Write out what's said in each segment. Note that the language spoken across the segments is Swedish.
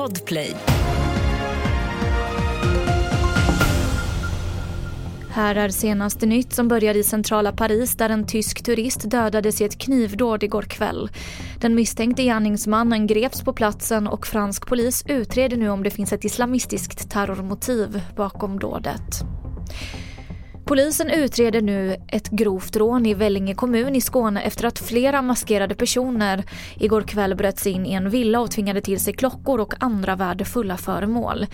Podplay. Här är senaste nytt som börjar i centrala Paris där en tysk turist dödades i ett knivdåd igår kväll. Den misstänkte gärningsmannen greps på platsen och fransk polis utreder nu om det finns ett islamistiskt terrormotiv bakom dådet. Polisen utreder nu ett grovt rån i Vellinge kommun i Skåne efter att flera maskerade personer igår kväll bröt sig in i en villa och tvingade till sig klockor och andra värdefulla föremål.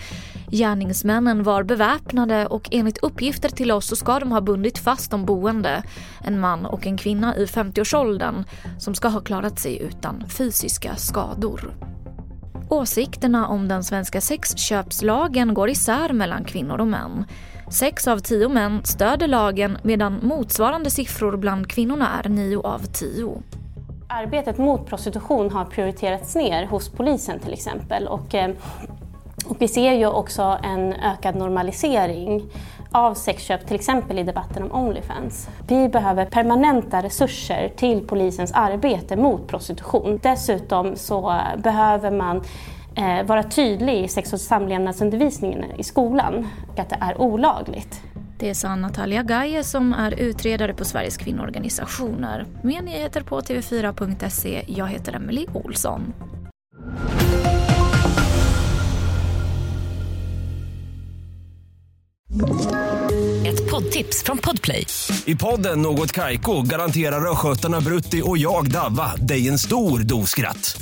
Gärningsmännen var beväpnade och enligt uppgifter till oss så ska de ha bundit fast de boende, en man och en kvinna i 50-årsåldern som ska ha klarat sig utan fysiska skador. Åsikterna om den svenska sexköpslagen går isär mellan kvinnor och män. Sex av tio män stöder lagen medan motsvarande siffror bland kvinnorna är nio av tio. Arbetet mot prostitution har prioriterats ner hos polisen till exempel. Och, eh, och vi ser ju också en ökad normalisering av sexköp, till exempel i debatten om Onlyfans. Vi behöver permanenta resurser till polisens arbete mot prostitution. Dessutom så behöver man eh, vara tydlig i sex och samlevnadsundervisningen i skolan, att det är olagligt. Det sa Natalia Gaje som är utredare på Sveriges kvinnoorganisationer. Mer nyheter på tv4.se. Jag heter Emily Olsson. Ett poddtips från Podplay. I podden Något Kaiko garanterar östgötarna Brutti och jag, Davva, dig en stor dos skratt.